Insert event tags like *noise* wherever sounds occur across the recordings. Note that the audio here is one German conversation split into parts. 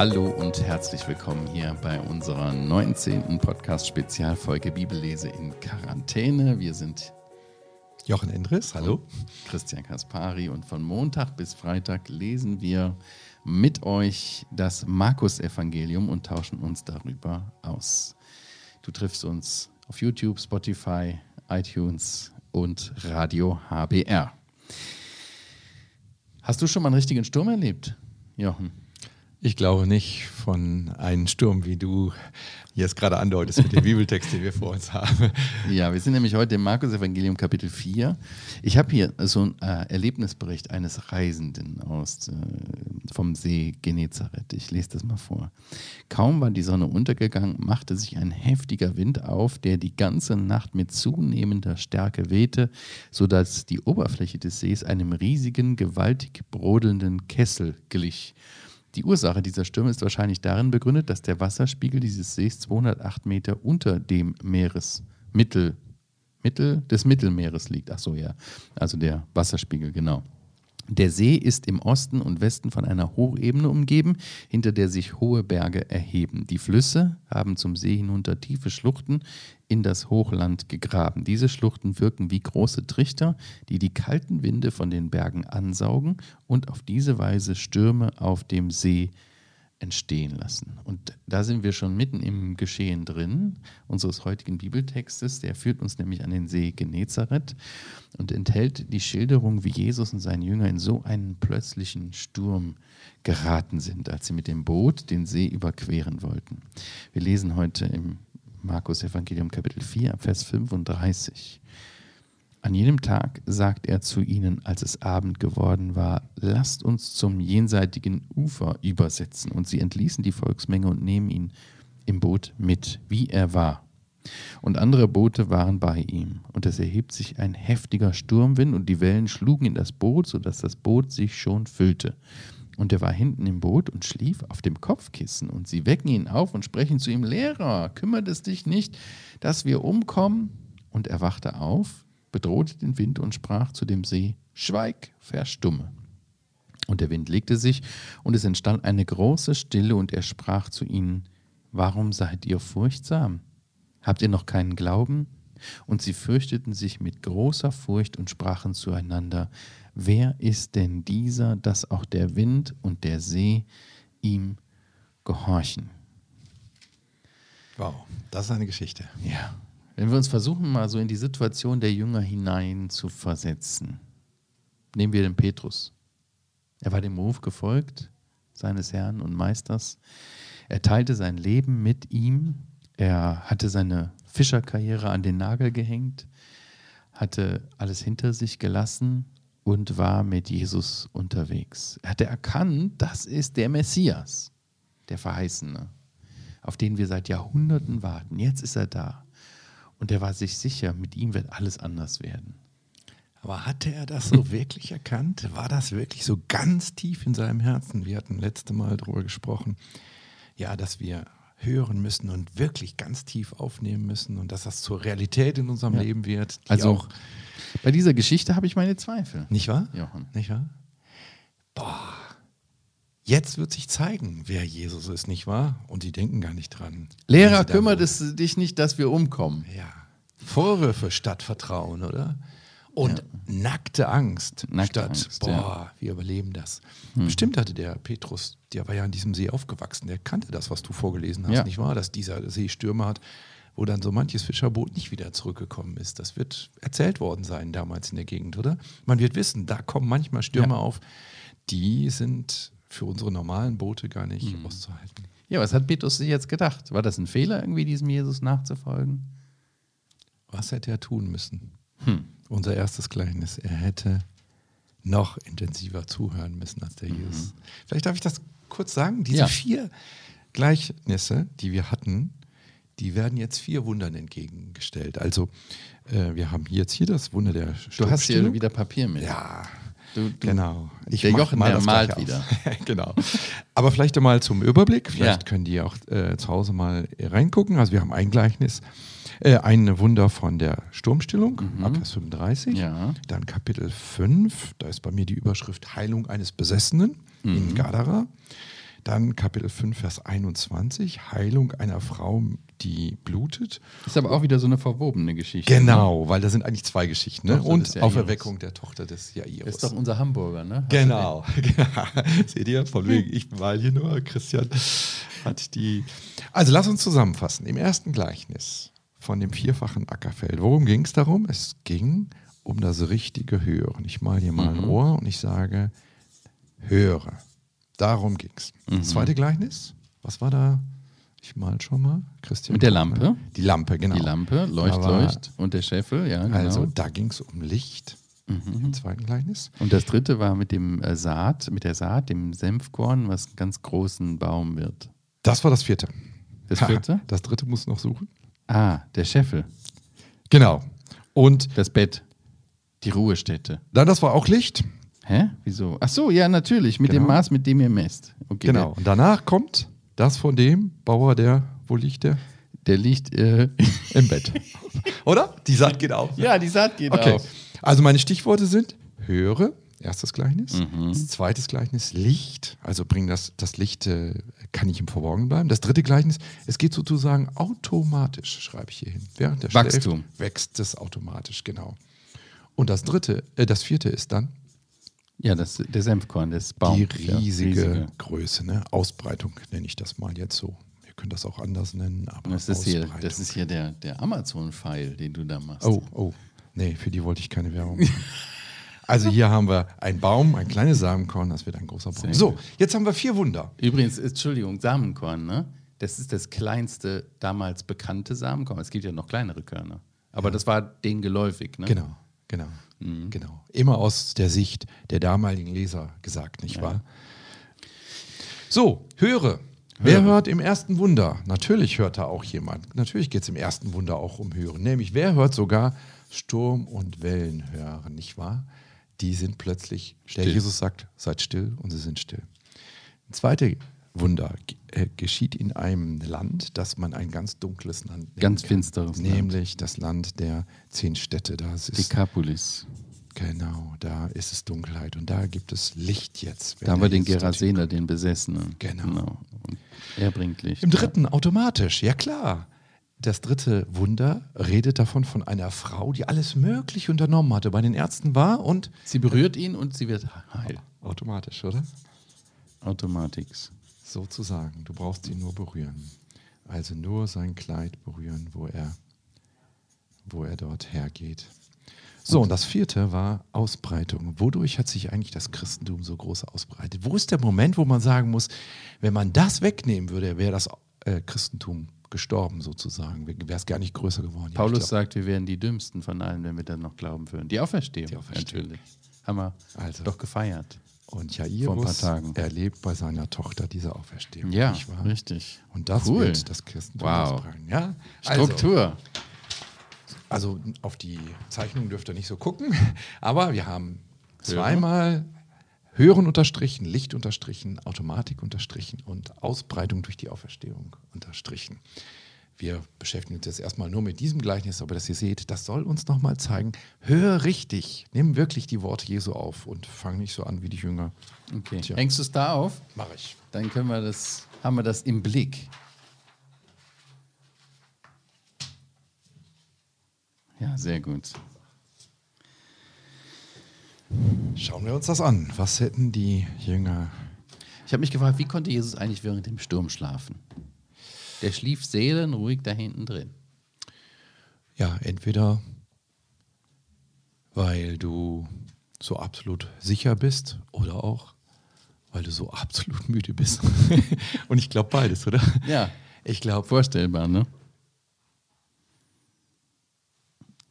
Hallo und herzlich willkommen hier bei unserer 19. Podcast-Spezialfolge Bibellese in Quarantäne. Wir sind Jochen Endres, hallo. Christian Kaspari und von Montag bis Freitag lesen wir mit euch das Markus-Evangelium und tauschen uns darüber aus. Du triffst uns auf YouTube, Spotify, iTunes und Radio HBR. Hast du schon mal einen richtigen Sturm erlebt, Jochen? Ich glaube nicht von einem Sturm, wie du jetzt gerade andeutest mit dem *laughs* Bibeltext, den wir vor uns haben. Ja, wir sind nämlich heute im Markus Evangelium Kapitel 4. Ich habe hier so einen äh, Erlebnisbericht eines Reisenden aus, äh, vom See Genezareth. Ich lese das mal vor. Kaum war die Sonne untergegangen, machte sich ein heftiger Wind auf, der die ganze Nacht mit zunehmender Stärke wehte, sodass die Oberfläche des Sees einem riesigen, gewaltig brodelnden Kessel glich. Die Ursache dieser Stürme ist wahrscheinlich darin begründet, dass der Wasserspiegel dieses Sees 208 Meter unter dem Meeresmittel Mittel des Mittelmeeres liegt. Ach so, ja. Also der Wasserspiegel, genau. Der See ist im Osten und Westen von einer Hochebene umgeben, hinter der sich hohe Berge erheben. Die Flüsse haben zum See hinunter tiefe Schluchten in das Hochland gegraben. Diese Schluchten wirken wie große Trichter, die die kalten Winde von den Bergen ansaugen und auf diese Weise Stürme auf dem See entstehen lassen. Und da sind wir schon mitten im Geschehen drin, unseres heutigen Bibeltextes. Der führt uns nämlich an den See Genezareth und enthält die Schilderung, wie Jesus und seine Jünger in so einen plötzlichen Sturm geraten sind, als sie mit dem Boot den See überqueren wollten. Wir lesen heute im Markus Evangelium Kapitel 4, Vers 35. An jenem Tag sagt er zu ihnen, als es Abend geworden war, lasst uns zum jenseitigen Ufer übersetzen. Und sie entließen die Volksmenge und nehmen ihn im Boot mit, wie er war. Und andere Boote waren bei ihm. Und es erhebt sich ein heftiger Sturmwind und die Wellen schlugen in das Boot, sodass das Boot sich schon füllte. Und er war hinten im Boot und schlief auf dem Kopfkissen. Und sie wecken ihn auf und sprechen zu ihm, Lehrer, kümmert es dich nicht, dass wir umkommen? Und er wachte auf, bedrohte den Wind und sprach zu dem See, Schweig, verstumme. Und der Wind legte sich, und es entstand eine große Stille, und er sprach zu ihnen, Warum seid ihr furchtsam? Habt ihr noch keinen Glauben? Und sie fürchteten sich mit großer Furcht und sprachen zueinander, Wer ist denn dieser, dass auch der Wind und der See ihm gehorchen? Wow, das ist eine Geschichte. Ja. Wenn wir uns versuchen, mal so in die Situation der Jünger hinein zu versetzen, nehmen wir den Petrus. Er war dem Ruf gefolgt seines Herrn und Meisters. Er teilte sein Leben mit ihm. Er hatte seine Fischerkarriere an den Nagel gehängt, hatte alles hinter sich gelassen und war mit Jesus unterwegs. Er hatte erkannt, das ist der Messias, der Verheißene, auf den wir seit Jahrhunderten warten. Jetzt ist er da. Und er war sich sicher, mit ihm wird alles anders werden. Aber hatte er das so *laughs* wirklich erkannt? War das wirklich so ganz tief in seinem Herzen? Wir hatten letzte Mal darüber gesprochen, ja, dass wir hören müssen und wirklich ganz tief aufnehmen müssen und dass das zur Realität in unserem ja. Leben wird. Also auch bei dieser Geschichte habe ich meine Zweifel. Nicht wahr? Johann. Nicht wahr? Jetzt wird sich zeigen, wer Jesus ist, nicht wahr? Und die denken gar nicht dran. Lehrer, kümmert es dich nicht, dass wir umkommen. Ja. Vorwürfe statt Vertrauen, oder? Und ja. nackte Angst nackte statt, Angst, boah, ja. wir überleben das. Hm. Bestimmt hatte der Petrus, der war ja in diesem See aufgewachsen, der kannte das, was du vorgelesen hast, ja. nicht wahr? Dass dieser See Stürme hat, wo dann so manches Fischerboot nicht wieder zurückgekommen ist. Das wird erzählt worden sein damals in der Gegend, oder? Man wird wissen, da kommen manchmal Stürme auf, die sind für unsere normalen Boote gar nicht mhm. auszuhalten. Ja, was hat Petrus sich jetzt gedacht? War das ein Fehler, irgendwie diesem Jesus nachzufolgen? Was hätte er tun müssen? Hm. Unser erstes Gleichnis. Er hätte noch intensiver zuhören müssen als der mhm. Jesus. Vielleicht darf ich das kurz sagen. Diese ja. vier Gleichnisse, die wir hatten, die werden jetzt vier Wundern entgegengestellt. Also äh, wir haben jetzt hier das Wunder der Du hast hier wieder Papier mit. Ja, Du, du, genau. Ich der Jochen, mal der malt wieder. *laughs* genau. Aber vielleicht einmal zum Überblick. Vielleicht ja. können die auch äh, zu Hause mal reingucken. Also wir haben ein Gleichnis. Äh, ein Wunder von der Sturmstillung, mhm. ab Vers 35. Ja. Dann Kapitel 5, da ist bei mir die Überschrift Heilung eines Besessenen mhm. in Gadara. Dann Kapitel 5, Vers 21, Heilung einer Frau, die blutet. Ist aber auch wieder so eine verwobene Geschichte. Genau, ne? weil da sind eigentlich zwei Geschichten. Ne? Und Auferweckung der Tochter des Jairus. Das ist doch unser Hamburger, ne? *laughs* Genau. Seht ihr, von wegen, ich mal hier nur, Christian hat die. Also lass uns zusammenfassen. Im ersten Gleichnis von dem vierfachen Ackerfeld. Worum ging es darum? Es ging um das richtige Hören. Ich mal hier mal mhm. ein Ohr und ich sage, höre. Darum ging es. Mhm. Das zweite Gleichnis, was war da? Ich mal schon mal, Christian. Mit der Lampe? Die Lampe, genau. Die Lampe, Leucht, war, Leucht und der Scheffel, ja, genau. Also da ging es um Licht mhm. im zweiten Gleichnis. Und das dritte war mit dem äh, Saat, mit der Saat, dem Senfkorn, was einen ganz großen Baum wird. Das war das vierte. Das vierte? *laughs* das dritte muss noch suchen. Ah, der Scheffel. Genau. Und das Bett. Die Ruhestätte. Dann, das war auch Licht. Hä? Wieso? Ach so, ja, natürlich, mit genau. dem Maß, mit dem ihr messt. Okay, genau. Und danach kommt das von dem Bauer, der, wo liegt der? Der liegt äh, *laughs* im Bett. Oder? Die Saat geht auf. Ne? Ja, die Saat geht okay. auf. Also meine Stichworte sind höre, erstes Gleichnis. Mhm. Das zweite Gleichnis Licht, also bring das, das Licht äh, kann nicht im Verborgenen bleiben. Das dritte Gleichnis, es geht sozusagen automatisch, schreibe ich hier hin. Während der Wachstum. Schläft, wächst es automatisch, genau. Und das dritte, äh, das vierte ist dann ja, das, der Senfkorn, das Baum. Die riesige, riesige. Größe, ne? Ausbreitung nenne ich das mal jetzt so. Wir können das auch anders nennen, aber das ist hier, das ist hier der, der Amazon-Pfeil, den du da machst. Oh, oh. Nee, für die wollte ich keine Werbung machen. *laughs* also hier haben wir einen Baum, ein kleines Samenkorn, das wird ein großer Baum. So, jetzt haben wir vier Wunder. Übrigens, Entschuldigung, Samenkorn, ne? Das ist das kleinste damals bekannte Samenkorn. Es gibt ja noch kleinere Körner. Aber ja. das war denen geläufig, ne? Genau, genau. Mhm. Genau. Immer aus der Sicht der damaligen Leser gesagt, nicht ja. wahr? So, höre. Wer hört im ersten Wunder? Natürlich hört da auch jemand. Natürlich geht es im ersten Wunder auch um Hören. Nämlich, wer hört sogar Sturm und Wellen hören, nicht wahr? Die sind plötzlich, still. der Jesus sagt, seid still und sie sind still. Ein zweites Wunder äh, geschieht in einem Land, das man ein ganz dunkles Land nennt. Ganz finsteres Land. Nämlich das Land der zehn Städte. Das ist Dekapolis. Genau, da ist es Dunkelheit und da gibt es Licht jetzt. Da haben wir den Gerasener, den Besessenen. Genau. genau. Er bringt Licht. Im dritten ja. automatisch, ja klar. Das dritte Wunder redet davon von einer Frau, die alles Mögliche unternommen hatte, bei den Ärzten war und. Sie berührt ihn und sie wird heil. Automatisch, oder? Automatics sozusagen. Du brauchst ihn nur berühren. Also nur sein Kleid berühren, wo er, wo er dort hergeht. So, und das vierte war Ausbreitung. Wodurch hat sich eigentlich das Christentum so groß ausbreitet? Wo ist der Moment, wo man sagen muss, wenn man das wegnehmen würde, wäre das äh, Christentum gestorben sozusagen, wäre es gar nicht größer geworden. Paulus glaub, sagt, wir wären die dümmsten von allen, wenn wir dann noch glauben würden. Die Auferstehung, die Auferstehung. natürlich. Haben wir also. doch gefeiert. Und Jairus erlebt bei seiner Tochter diese Auferstehung. Ja, richtig. Und das cool. wird das Christentum wow. ausbreiten. Ja? Struktur. Also, also, auf die Zeichnung dürft ihr nicht so gucken, *laughs* aber wir haben zweimal Hören unterstrichen, Licht unterstrichen, Automatik unterstrichen und Ausbreitung durch die Auferstehung unterstrichen. Wir beschäftigen uns jetzt erstmal nur mit diesem Gleichnis, aber dass ihr seht, das soll uns nochmal zeigen, hör richtig, nimm wirklich die Worte Jesu auf und fang nicht so an wie die Jünger. Okay. Tja. Hängst du es da auf? Mach ich. Dann können wir das, haben wir das im Blick. Ja, sehr gut. Schauen wir uns das an. Was hätten die Jünger? Ich habe mich gefragt, wie konnte Jesus eigentlich während dem Sturm schlafen? Der schlief seelenruhig da hinten drin. Ja, entweder weil du so absolut sicher bist oder auch weil du so absolut müde bist. *laughs* Und ich glaube beides, oder? Ja. Ich glaube. Vorstellbar, ne?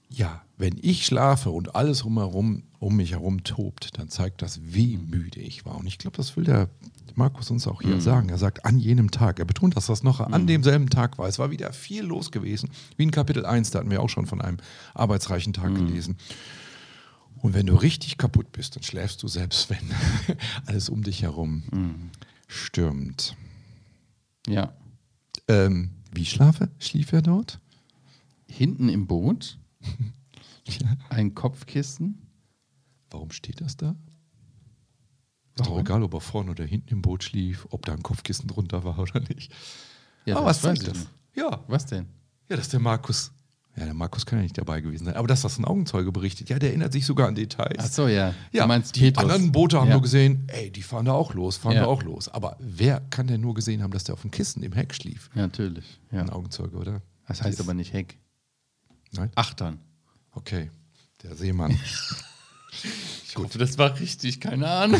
Ja, wenn ich schlafe und alles rumherum, um mich herum tobt, dann zeigt das, wie müde ich war. Und ich glaube, das will der Markus uns auch hier mhm. sagen. Er sagt, an jenem Tag. Er betont, dass das noch mhm. an demselben Tag war. Es war wieder viel los gewesen. Wie in Kapitel 1, da hatten wir auch schon von einem arbeitsreichen Tag mhm. gelesen. Und wenn du richtig kaputt bist, dann schläfst du selbst, *laughs* wenn alles um dich herum Mhm. stürmt. Ja. Ähm, wie schlafe? Schlief er dort? Hinten im Boot. *laughs* *laughs* ein Kopfkissen. Warum steht das da? Ist doch egal, ob er vorne oder hinten im Boot schlief, ob da ein Kopfkissen drunter war oder nicht. Ja, Aber das was zeigt das? nicht. Ja, Was denn? ja, dass der Markus. Ja, der Markus kann ja nicht dabei gewesen sein. Aber das, was ein Augenzeuge berichtet, ja, der erinnert sich sogar an Details. Ach so, ja. Ja, du meinst die Petrus. anderen Boote haben ja. nur gesehen, ey, die fahren da auch los, fahren Ja. da auch los. Aber wer kann denn nur gesehen haben, dass der auf dem Kissen im Heck schlief? Ja, natürlich. Ja. Ein Augenzeuge, oder? Das heißt Ist- aber nicht Heck. Nein? Achtern. Okay, der Seemann. *laughs* Ich hoffe, das war richtig, keine Ahnung.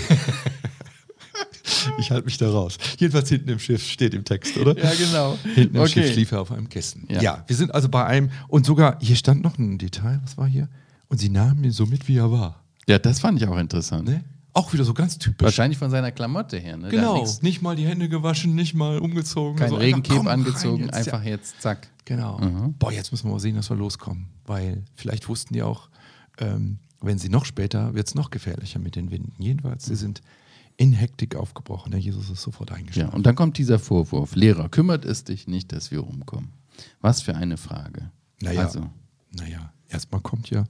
*laughs* ich halte mich da raus. Jedenfalls hinten im Schiff steht im Text, oder? ja, genau. Hinten im okay. Schiff schlief er auf einem Kissen. Ja. Ja. wir sind also bei einem, und sogar, hier stand noch ein Detail, was war hier? Und sie nahmen ihn so mit, wie er war. Ja, das fand ich auch interessant. Ne? Auch wieder so ganz typisch. Wahrscheinlich von seiner Klamotte her. Ne? Genau, nicht mal die Hände gewaschen, nicht mal umgezogen. Kein so einfach, Regencape angezogen, jetzt, einfach Ja. jetzt zack. Genau. Mhm. Boah, jetzt müssen wir mal sehen, dass wir loskommen. Weil vielleicht wussten die auch, ähm, wenn sie noch später, wird es noch gefährlicher mit den Winden. Jedenfalls, Mhm. sie sind in Hektik aufgebrochen. Der Jesus ist sofort Ja, eingeschlafen. und dann kommt dieser Vorwurf. Lehrer, kümmert es dich nicht, dass wir umkommen? Was für eine Frage. Naja, Also, naja, erstmal kommt ja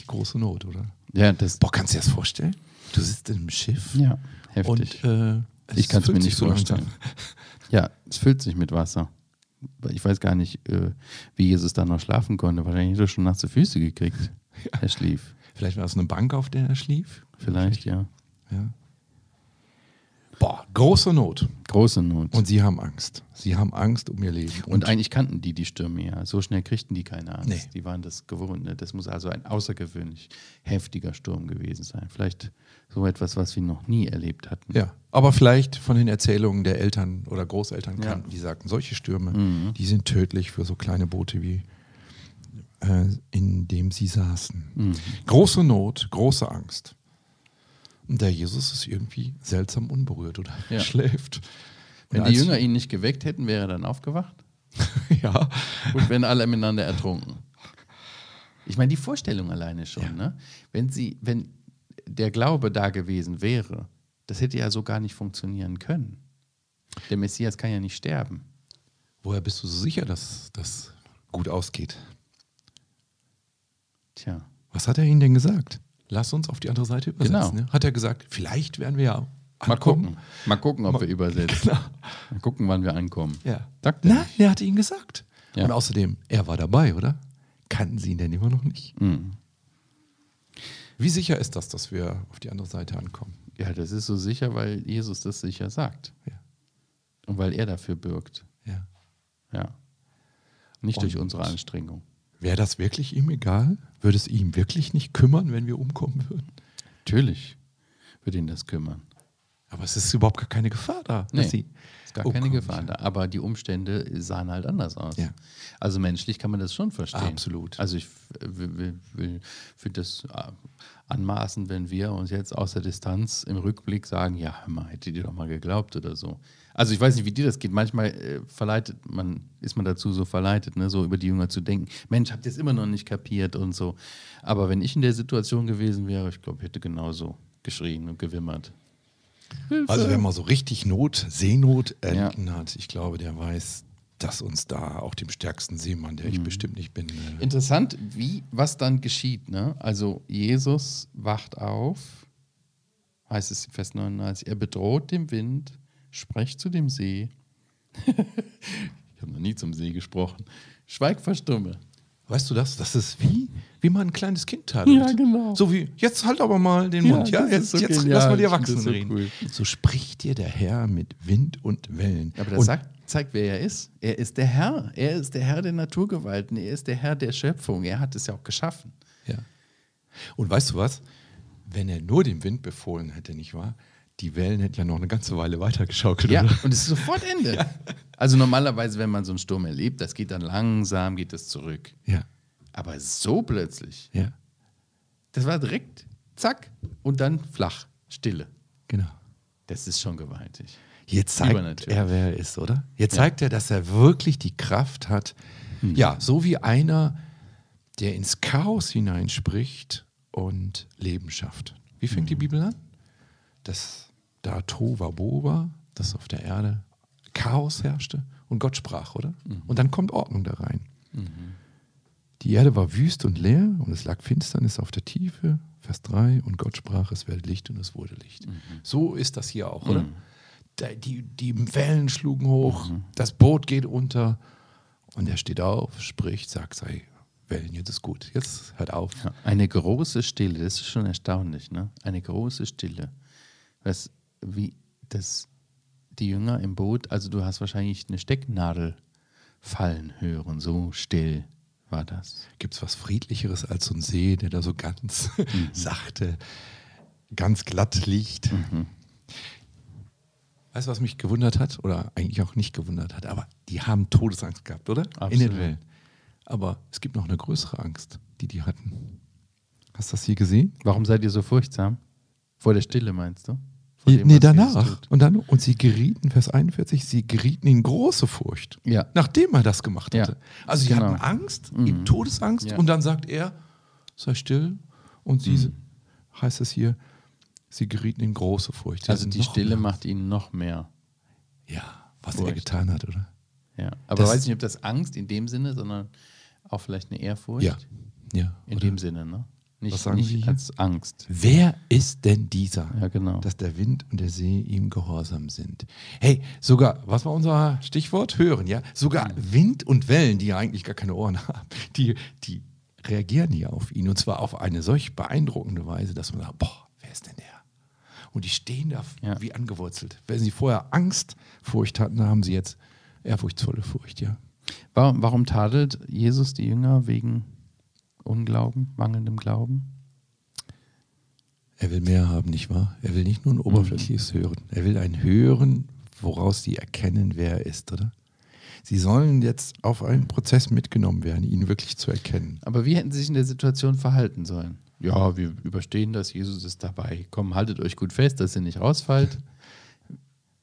die große Not, oder? ja, das, Boah, kannst du dir das vorstellen? Du sitzt in einem Schiff ja, heftig. und äh, es ich kann es mir nicht vorstellen. Ja, es füllt sich mit Wasser. Ich weiß gar nicht, äh, wie Jesus da noch schlafen konnte. Wahrscheinlich hat er schon nasse Füße gekriegt. *laughs* Er schlief. Vielleicht war es eine Bank, auf der er schlief. Vielleicht, ja. Ja. Boah, große Not. Große Not. Und sie haben Angst. Sie haben Angst um ihr Leben. Und eigentlich kannten die die Stürme ja. So schnell kriegten die keine Angst. Nee. Die waren das gewohnt. Ne? Das muss also ein außergewöhnlich heftiger Sturm gewesen sein. Vielleicht so etwas, was wir noch nie erlebt hatten. Ja, aber vielleicht von den Erzählungen der Eltern oder Großeltern Ja. kannten, die sagten, solche Stürme, Mhm. die sind tödlich für so kleine Boote wie äh, in dem sie saßen. Mhm. Große Not, große Angst. Und der Jesus ist irgendwie seltsam unberührt oder Ja. *laughs* schläft. Wenn die Jünger ihn nicht geweckt hätten, wäre er dann aufgewacht *laughs* ja, und wären alle miteinander ertrunken. Ich meine, die Vorstellung alleine schon, Ja. ne? Wenn sie, wenn der Glaube da gewesen wäre, das hätte ja so gar nicht funktionieren können. Der Messias kann ja nicht sterben. woher bist du so sicher, dass das gut ausgeht? Tja. Was hat er ihnen denn gesagt? Lass uns auf die andere Seite übersetzen. Genau. Ne? Hat er gesagt, vielleicht werden wir ja Mal ankommen? gucken. Mal gucken, ob wir übersetzen. *laughs* Mal gucken, wann wir ankommen. Ja. Sagt er Nein, er hatte ihnen gesagt. Ja. Und außerdem, er war dabei, oder? Kannten sie ihn denn immer noch nicht? Mhm. Wie sicher ist das, dass wir auf die andere Seite ankommen? Ja, das ist so sicher, weil Jesus das sicher sagt. Ja. Und weil er dafür bürgt. ja. Ja. Nicht durch Und- unsere Anstrengung. Wäre das wirklich ihm egal? Würde es ihm wirklich nicht kümmern, wenn wir umkommen würden? Natürlich würde ihn das kümmern. Aber es ist überhaupt gar keine Gefahr da. Nee, sie ist gar keine umkommen. Gefahr da. Aber die Umstände sahen halt anders aus. Ja. Also menschlich kann man das schon verstehen. Absolut. Also ich finde das äh, anmaßend, wenn wir uns jetzt aus der Distanz im Rückblick sagen, ja, hör mal, hätte dir doch mal geglaubt oder so. Also ich weiß nicht, wie dir das geht. Manchmal äh, verleitet man, ist man dazu so verleitet, ne, so über die Jünger zu denken. Mensch, habt ihr es immer noch nicht kapiert und so. Aber wenn ich in der Situation gewesen wäre, ich glaube, ich hätte genauso geschrien und gewimmert. Also wer mal so richtig Not, Seenot erlitten hat, ich glaube, der weiß, dass uns da auch dem stärksten Seemann, der Mhm. ich bestimmt nicht bin, äh, Interessant, wie, was dann geschieht. Ne? Also Jesus wacht auf, heißt es in Vers 39, er bedroht den Wind, spricht zu dem See. *laughs* ich habe noch nie zum See gesprochen. Schweig, verstumme. Weißt du das? Das ist wie, wie man ein kleines Kind tadelt. Ja, genau. So wie, jetzt halt aber mal den Ja, Mund, ja? das Jetzt, so jetzt lass mal die Erwachsenen so reden. cool. So spricht dir der Herr mit Wind und Wellen. Aber das und, sagt, zeigt, wer er ist. Er ist der Herr. Er ist der Herr der Naturgewalten. Er ist der Herr der Schöpfung. Er hat es ja auch geschaffen. ja. und weißt du was? Wenn er nur dem Wind befohlen hätte, nicht wahr? Die Wellen hätten ja noch eine ganze Weile weitergeschaukelt. Ja, oder? und es ist sofort Ende. *laughs* Also normalerweise, wenn man so einen Sturm erlebt, das geht dann langsam, geht es zurück. ja. Aber so plötzlich, Ja, das war direkt, zack, und dann flach, Stille. genau. Das ist schon gewaltig. Jetzt zeigt er, wer er ist, oder? Jetzt zeigt er, dass er wirklich die Kraft hat. Hm. Ja, so wie einer, der ins Chaos hineinspricht und Leben schafft. Wie fängt die Bibel an? Dass da Tova Boba, dass auf der Erde Chaos herrschte und Gott sprach, oder? Und dann kommt Ordnung da rein. Die Erde war wüst und leer und es lag Finsternis auf der Tiefe. Vers 3. Und Gott sprach, es werde Licht und es wurde Licht. So ist das hier auch, oder? Da- Die, die Wellen schlugen hoch, das Boot geht unter und er steht auf, spricht, sagt, sei Wellen, jetzt ist gut, jetzt hört auf. Ja, eine große Stille, das ist schon erstaunlich, ne? Eine große Stille. Was, wie das, die Jünger im Boot, also du hast wahrscheinlich eine Stecknadel fallen hören, so still war das. Gibt es was Friedlicheres als so ein See, der da so ganz *laughs* sachte, ganz glatt liegt? Weißt du, was mich gewundert hat? Oder eigentlich auch nicht gewundert hat, aber die haben Todesangst gehabt, oder? In Absolut. den Wellen. Aber es gibt noch eine größere Angst, die die hatten. Hast du das hier gesehen? Warum seid ihr so furchtsam? Vor der Stille meinst du? Dem, nee, danach. Und, dann, und sie gerieten, Vers 41, sie gerieten in große Furcht. Ja. Nachdem er das gemacht Ja, hatte. Also sie genau. hatten Angst, ihm Todesangst Ja. und dann sagt er, sei still. Und sie, heißt es hier, sie gerieten in große Furcht. Sie Also die Stille mehr. macht ihnen noch mehr. Ja, was er Furcht. getan hat, oder? Ja. Aber Das- weiß nicht, ob das Angst in dem Sinne, sondern auch vielleicht eine Ehrfurcht. Ja. ja In oder? dem Sinne, ne? Nicht, Was sagen Sie nicht hier? als Angst. Wer ist denn dieser? Ja, genau. Dass der Wind und der See ihm gehorsam sind. Hey, sogar, was war unser Stichwort? Hören, ja? Sogar Wind und Wellen, die ja eigentlich gar keine Ohren *laughs* haben, die, die reagieren hier auf ihn. Und zwar auf eine solch beeindruckende Weise, dass man sagt, boah, wer ist denn der? Und die stehen da Ja. wie angewurzelt. Wenn sie vorher Angst, Furcht hatten, haben sie jetzt ehrfurchtsvolle Furcht, ja. Warum, warum tadelt Jesus die Jünger wegen Unglauben, mangelndem Glauben? Er will mehr haben, nicht wahr? Er will nicht nur ein oberflächliches Hören. Er will ein Hören, woraus sie erkennen, wer er ist, oder? Sie sollen jetzt auf einen Prozess mitgenommen werden, ihn wirklich zu erkennen. Aber wie hätten sie sich in der Situation verhalten sollen? Ja, wir überstehen das, Jesus ist dabei. Komm, haltet euch gut fest, dass ihr nicht rausfallt. *laughs*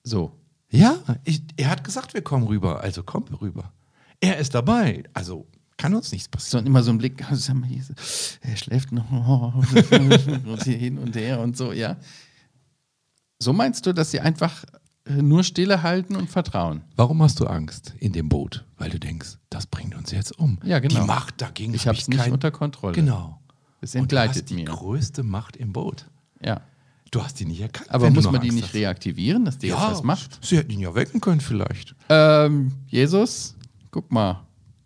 So. Ja, ich, er hat gesagt, wir kommen rüber, also kommen wir rüber. Er ist dabei, also kann uns nichts passieren. und immer so ein Blick, Jesus, er schläft noch *laughs* und hier hin und her und so, ja. So meinst du, dass sie einfach äh, nur Stille halten und vertrauen? Warum hast du Angst in dem Boot? Weil du denkst, das bringt uns jetzt um. Ja, genau. Die Macht dagegen Ich hab habe es nicht kein- unter Kontrolle. Genau. Es Und du hast entgleitet die mir. größte Macht im Boot. Ja. Du hast die nicht erkannt. Aber muss man die Angst nicht hast. reaktivieren, dass die jetzt was macht? Sie hätten ihn ja wecken können vielleicht. Ähm, Jesus, guck mal.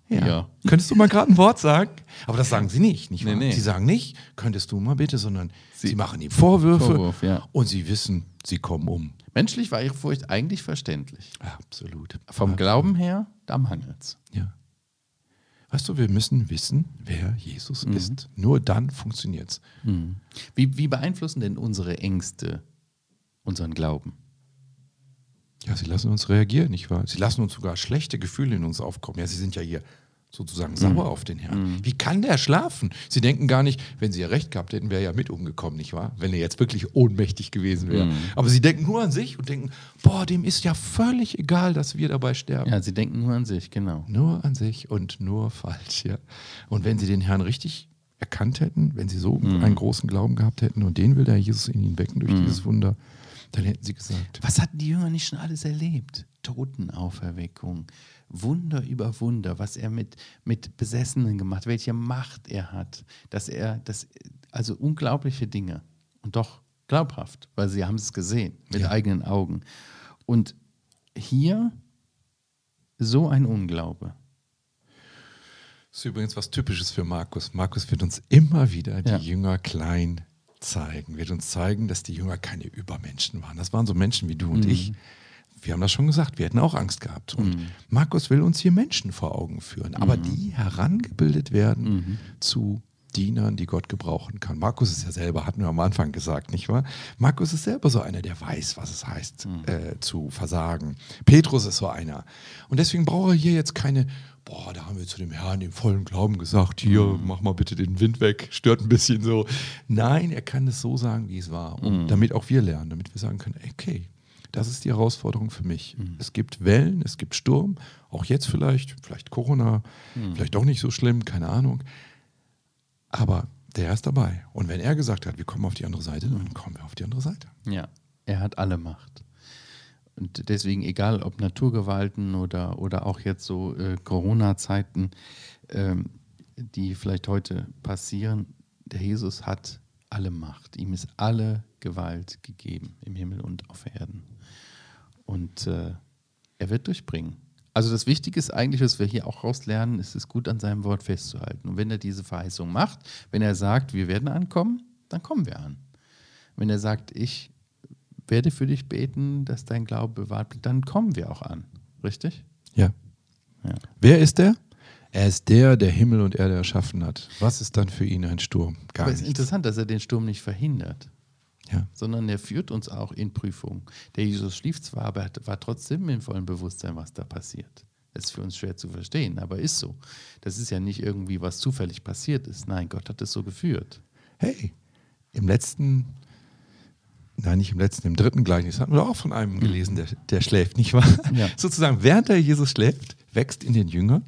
Hier. Könntest du mal gerade ein Wort sagen? Aber das sagen sie nicht, nicht wahr? Nee, nee. Sie sagen nicht, könntest du mal bitte, sondern sie, Sie- machen ihm Vorwürfe Vorwurf, ja. und sie wissen, sie kommen um. Menschlich war ihre Furcht eigentlich verständlich. Absolut. Vom Glauben her, da mangelt's. Ja. Weißt du, wir müssen wissen, wer Jesus Mhm. ist. Nur dann funktioniert's. Wie, wie beeinflussen denn unsere Ängste unseren Glauben? Ja, sie lassen uns reagieren, nicht wahr? Sie lassen uns sogar schlechte Gefühle in uns aufkommen. Ja, sie sind ja hier sozusagen sauer auf den Herrn. Wie kann der schlafen? Sie denken gar nicht, wenn sie ja recht gehabt hätten, wäre er ja mit umgekommen, nicht wahr? Wenn er jetzt wirklich ohnmächtig gewesen wäre. Aber sie denken nur an sich und denken, boah, dem ist ja völlig egal, dass wir dabei sterben. Ja, sie denken nur an sich, genau. Nur an sich und nur falsch, ja. Und wenn sie den Herrn richtig erkannt hätten, wenn sie so einen großen Glauben gehabt hätten und den will der Jesus in ihnen wecken durch dieses Wunder, dann hätten sie gesagt, Was hatten die Jünger nicht schon alles erlebt? Totenauferweckung, Wunder über Wunder, was er mit, mit Besessenen gemacht, welche Macht er hat, dass er, das, also unglaubliche Dinge und doch glaubhaft, weil sie haben es gesehen mit Ja. eigenen Augen. Und hier so ein Unglaube. Das ist übrigens was Typisches für Markus. Markus wird uns immer wieder die Ja. Jünger klein zeigen, wird uns zeigen, dass die Jünger keine Übermenschen waren. Das waren so Menschen wie du und ich. Wir haben das schon gesagt, wir hätten auch Angst gehabt. Und Markus will uns hier Menschen vor Augen führen, aber die herangebildet werden zu Dienern, die Gott gebrauchen kann. Markus ist ja selber, hatten wir am Anfang gesagt, nicht wahr? Markus ist selber so einer, der weiß, was es heißt, äh, zu versagen. Petrus ist so einer. Und deswegen braucht er hier jetzt keine, boah, da haben wir zu dem Herrn im vollen Glauben gesagt, hier, mach mal bitte den Wind weg, stört ein bisschen so. Nein, er kann es so sagen, wie es war. Und damit auch wir lernen, damit wir sagen können, okay, das ist die Herausforderung für mich. Es gibt Wellen, es gibt Sturm, auch jetzt vielleicht, vielleicht Corona, vielleicht auch nicht so schlimm, keine Ahnung. Aber Der ist dabei. Und wenn er gesagt hat, wir kommen auf die andere Seite, dann kommen wir auf die andere Seite. Ja, er hat alle Macht. Und deswegen, egal ob Naturgewalten oder, oder auch jetzt so äh, Corona-Zeiten, ähm, die vielleicht heute passieren, der Jesus hat alle Macht. Ihm ist alle Gewalt gegeben im Himmel und auf Erden. Und äh, er wird durchbringen. Also das Wichtige ist eigentlich, was wir hier auch rauslernen, ist es gut an seinem Wort festzuhalten. Und wenn er diese Verheißung macht, wenn er sagt, wir werden ankommen, dann kommen wir an. Wenn er sagt, ich werde für dich beten, dass dein Glaube bewahrt bleibt, dann kommen wir auch an. Richtig? Ja. ja. Wer ist der? Er ist der, der Himmel und Erde erschaffen hat. Was ist dann für ihn ein Sturm? Gar Aber es ist interessant, dass er den Sturm nicht verhindert. Ja. Sondern er führt uns auch in Prüfungen. Der Jesus schlief zwar, aber war trotzdem im vollen Bewusstsein, was da passiert. Das ist für uns schwer zu verstehen, aber ist so. Das ist ja nicht irgendwie, was zufällig passiert ist. Nein, Gott hat es so geführt. Hey, im letzten, nein, nicht im letzten, im dritten Gleichnis hatten wir auch von einem gelesen, der, der schläft, nicht wahr? *laughs* Ja. Sozusagen, während der Jesus schläft, wächst in den Jüngern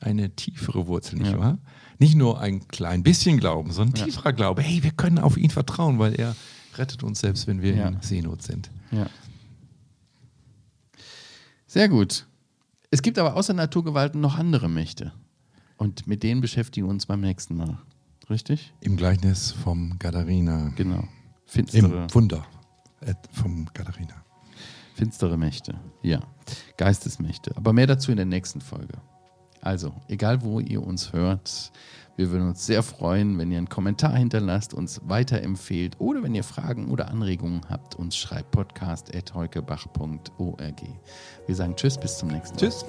eine tiefere Wurzel, nicht ja. wahr? Nicht nur ein klein bisschen Glauben, sondern ja. tieferer Glaube. Hey, wir können auf ihn vertrauen, weil er rettet uns selbst, wenn wir ja. in Seenot sind. Ja. Sehr gut. Es gibt aber außer Naturgewalten noch andere Mächte. Und mit denen beschäftigen wir uns beim nächsten Mal. Richtig? Im Gleichnis vom Gadarina. Genau. Finstere. Im Wunder äh, vom Gadarina. Finstere Mächte, ja. Geistesmächte. Aber mehr dazu in der nächsten Folge. Also, egal wo ihr uns hört, wir würden uns sehr freuen, wenn ihr einen Kommentar hinterlasst, uns weiterempfehlt oder wenn ihr Fragen oder Anregungen habt, uns schreibt podcast.heukebach.org. Wir sagen Tschüss, bis zum nächsten Mal. Tschüss.